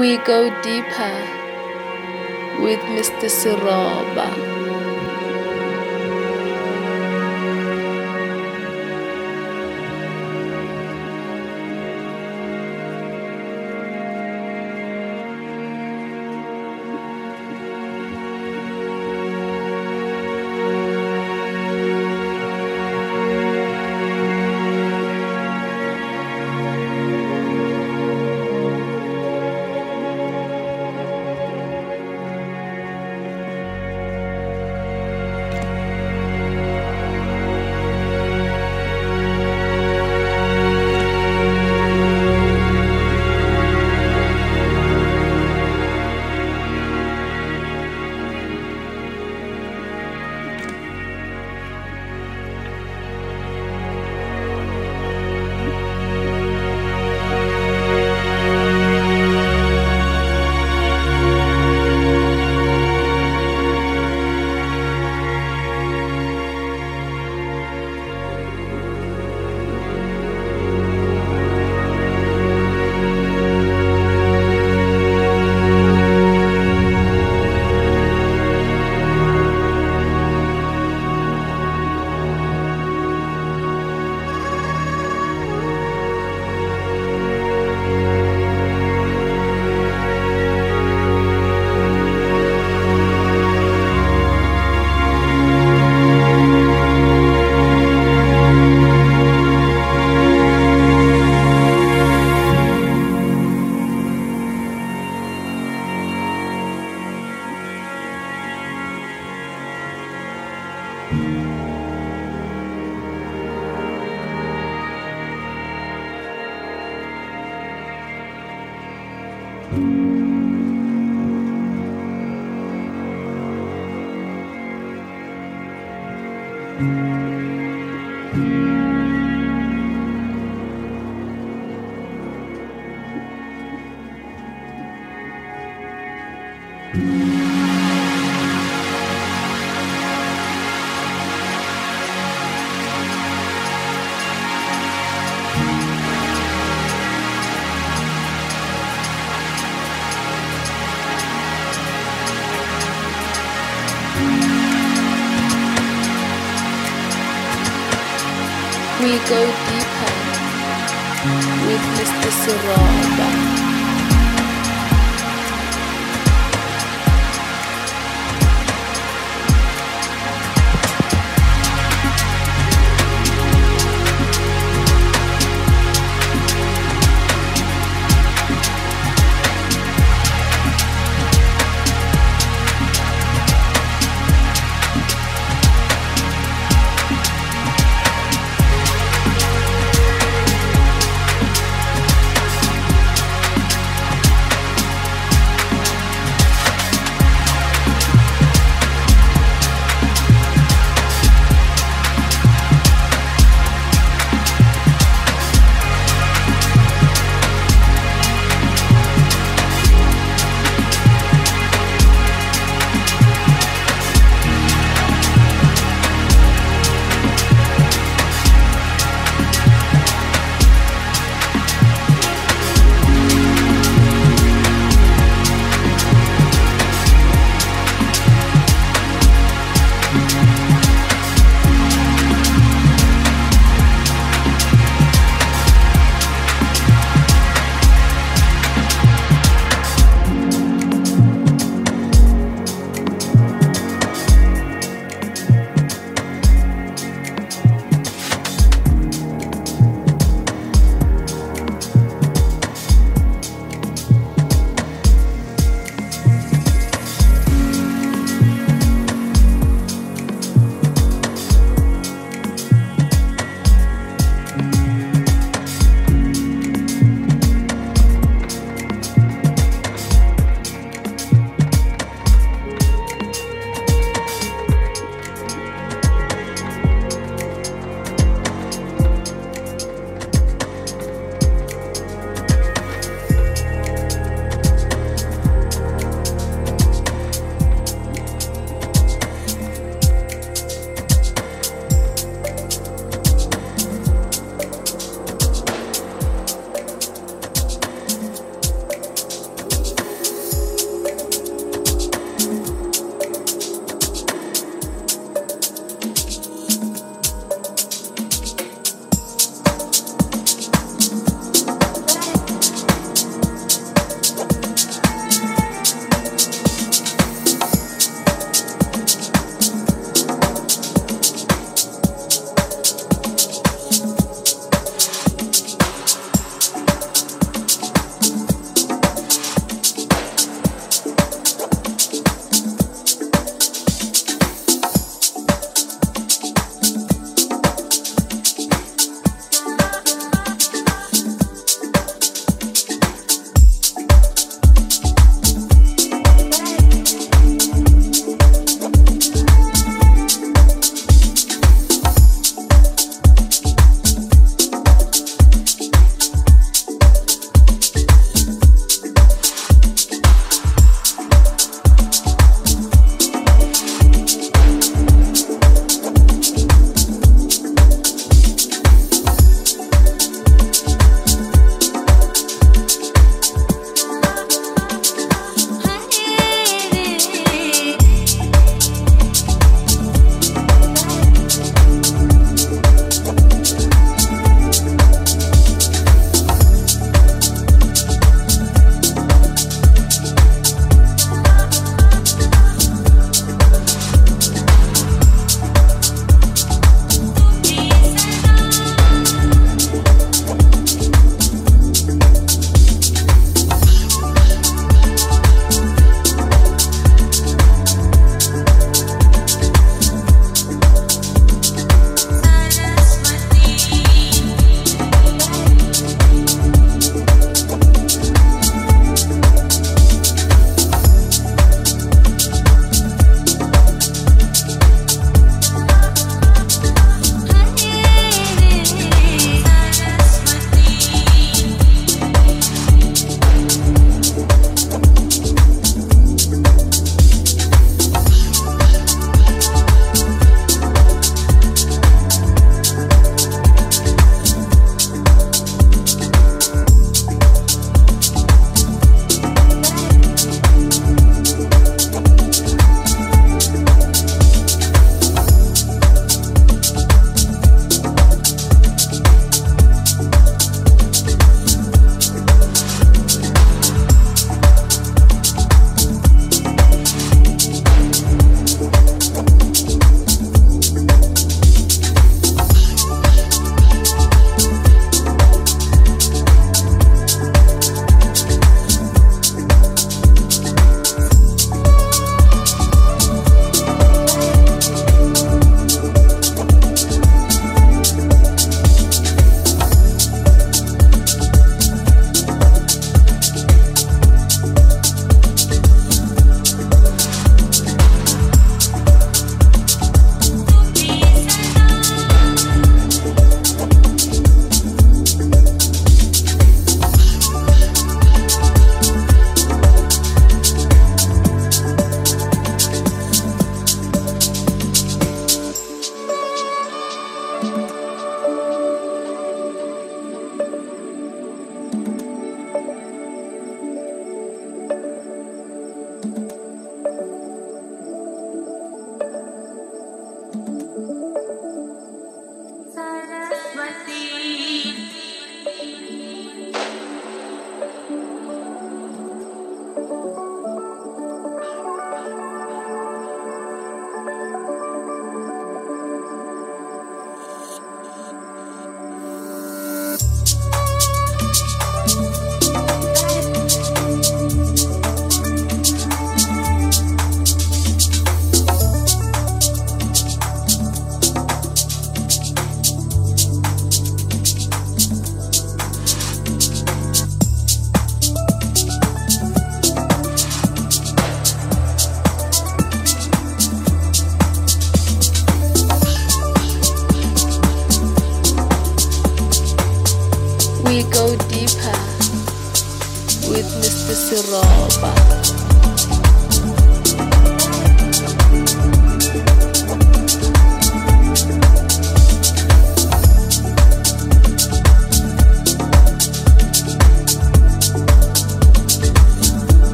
We go deeper with Mr. Siroba.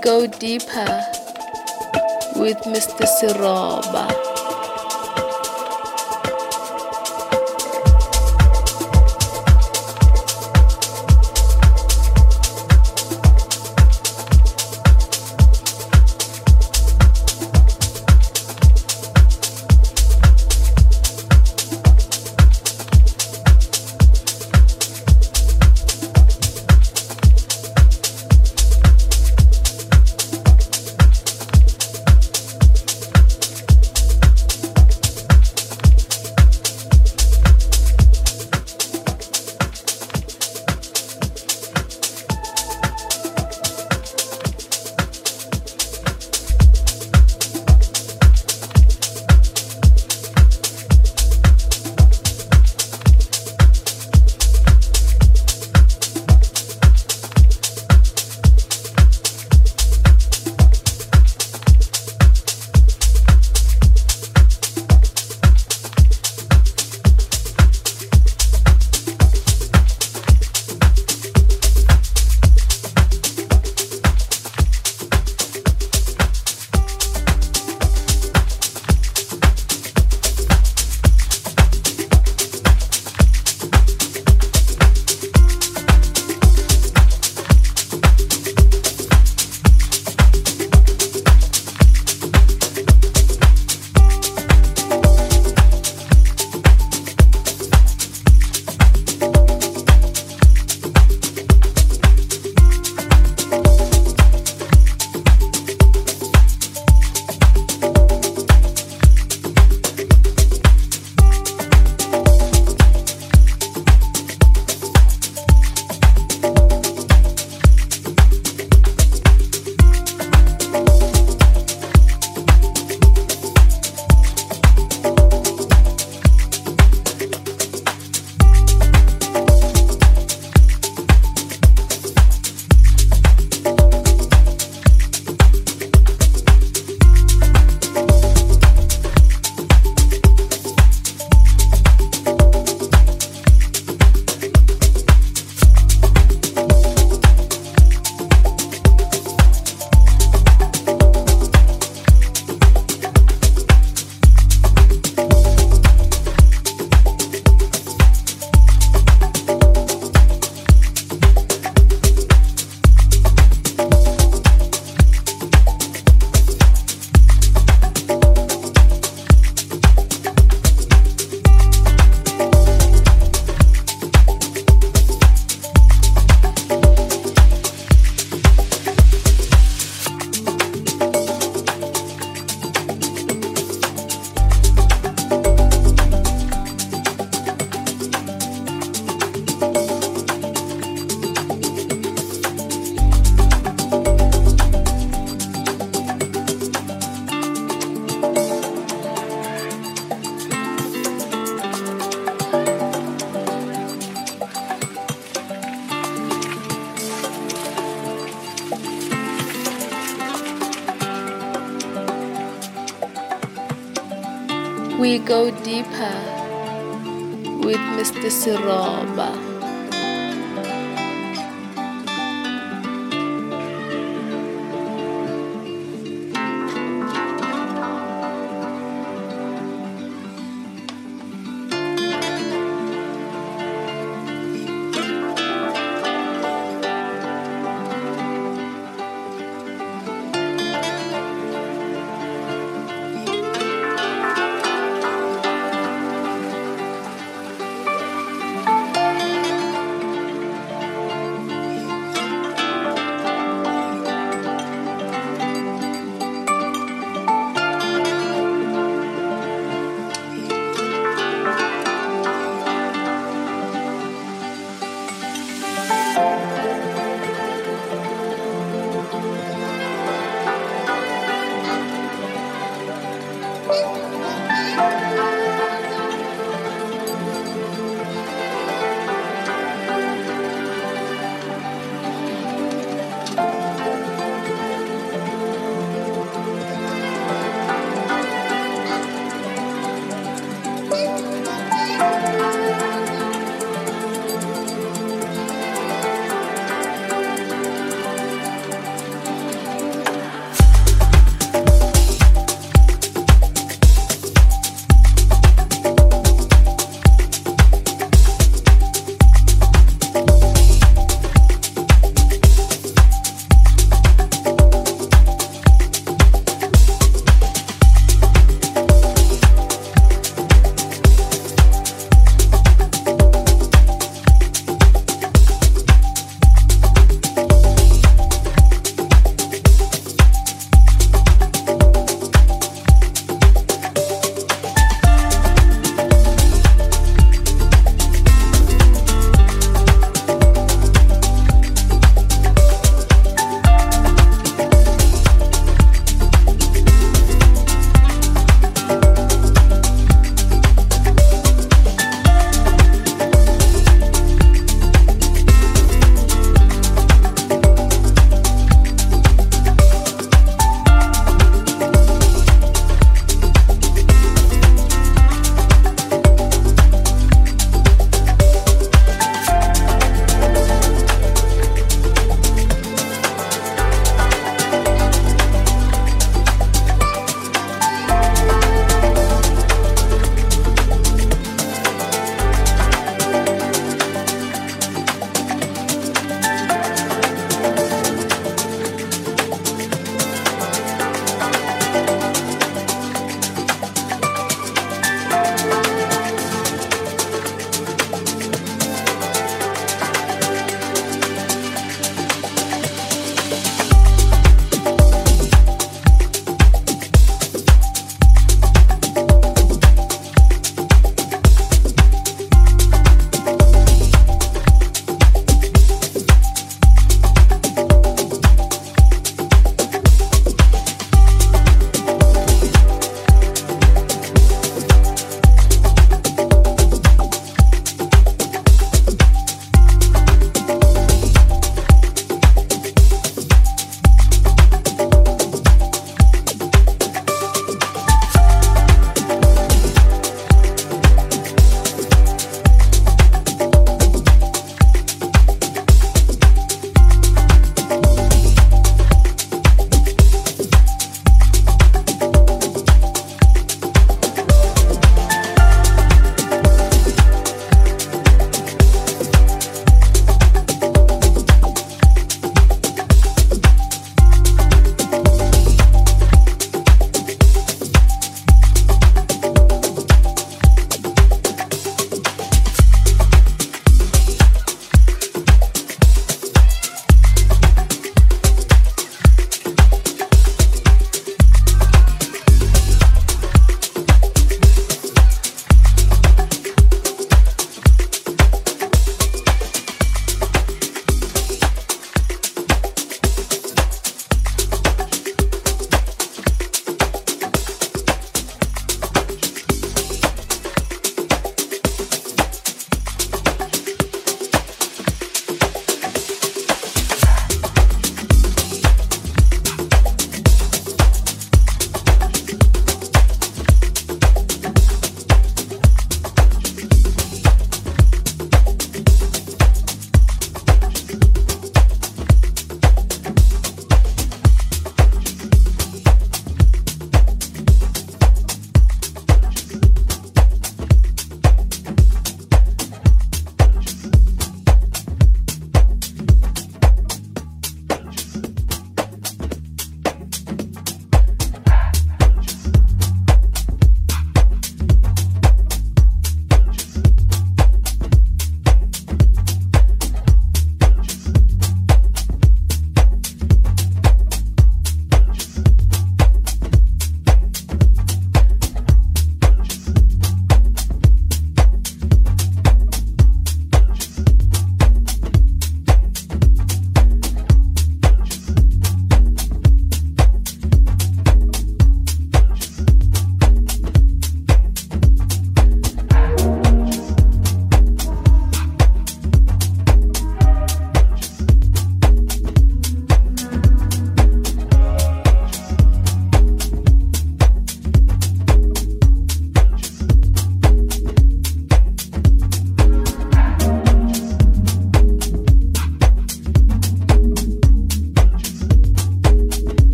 Go deeper with Mr. Siroba.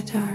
The dark.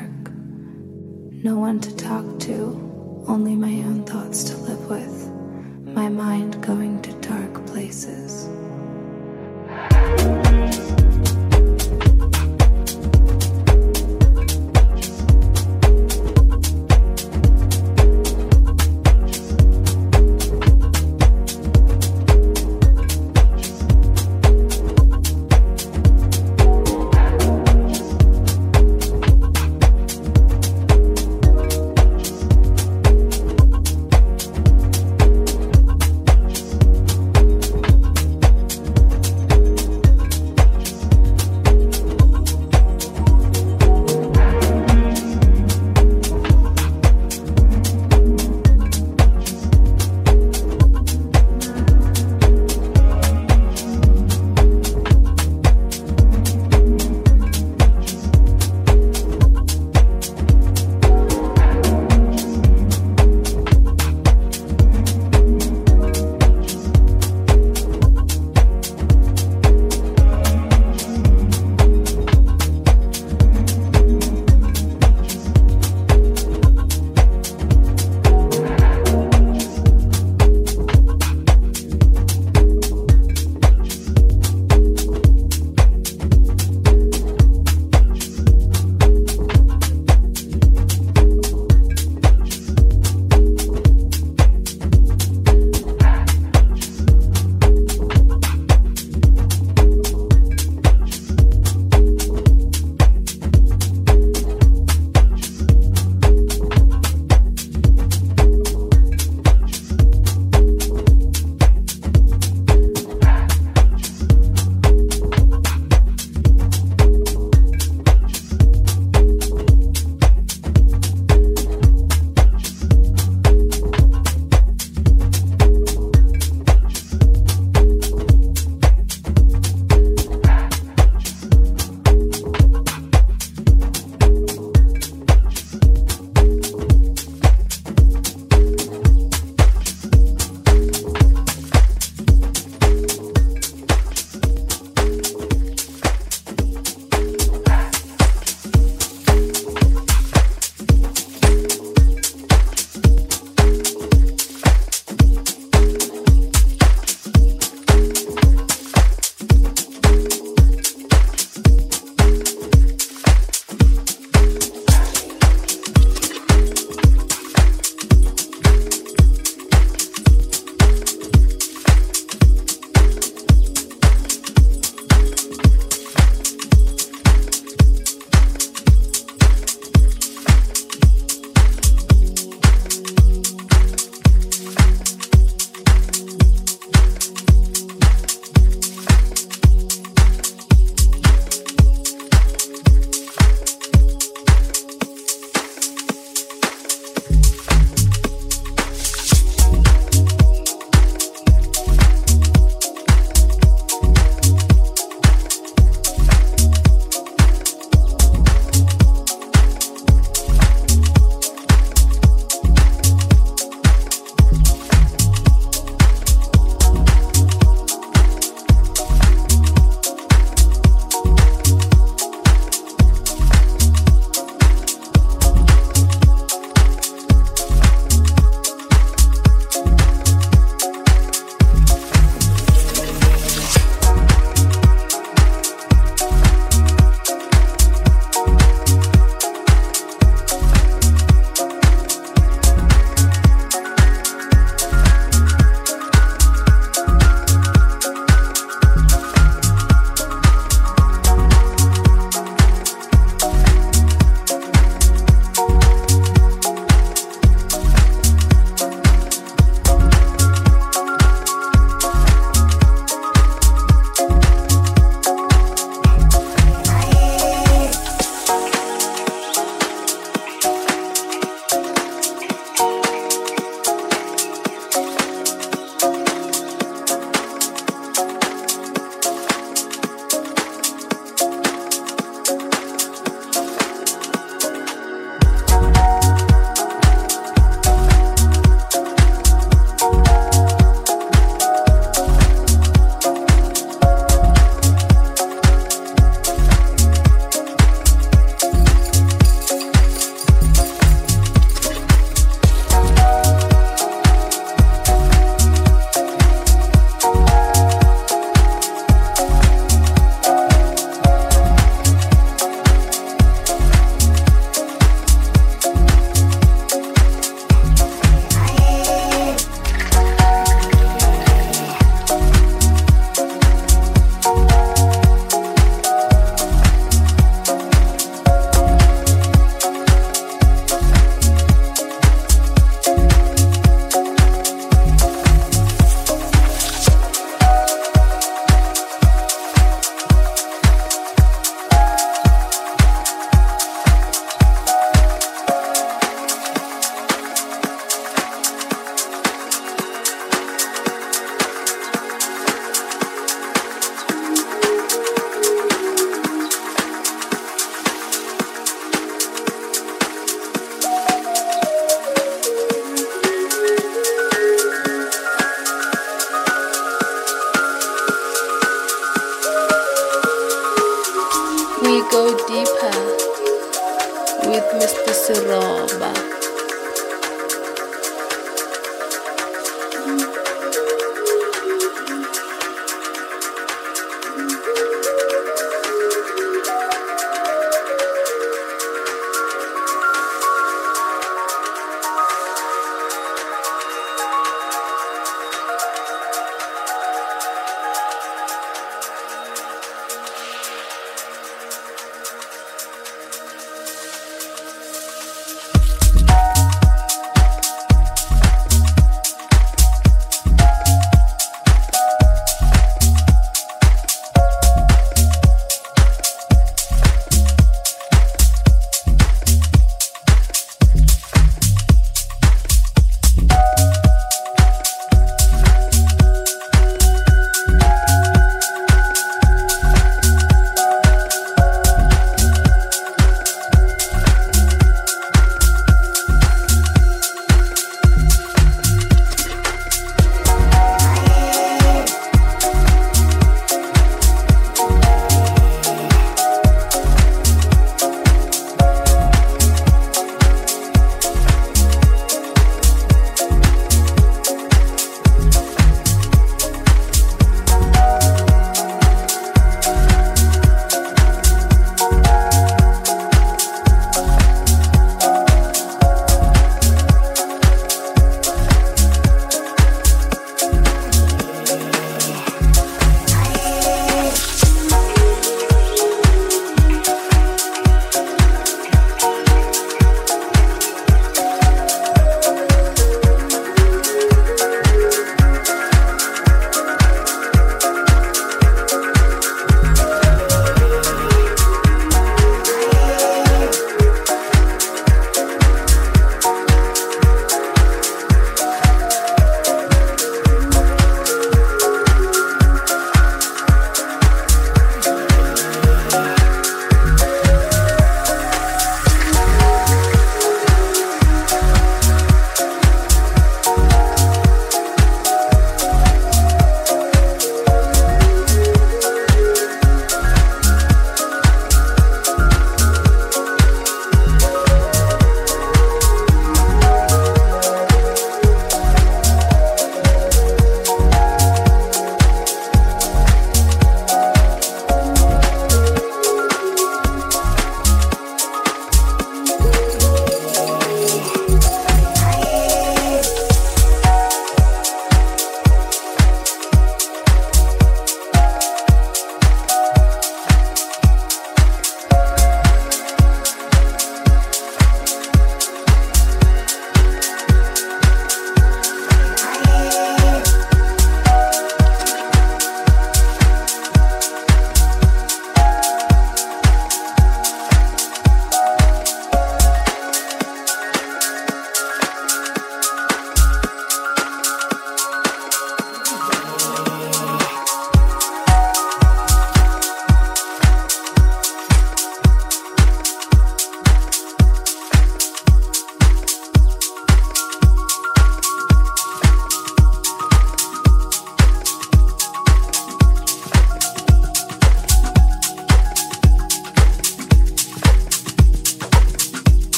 With Mr. Siroba.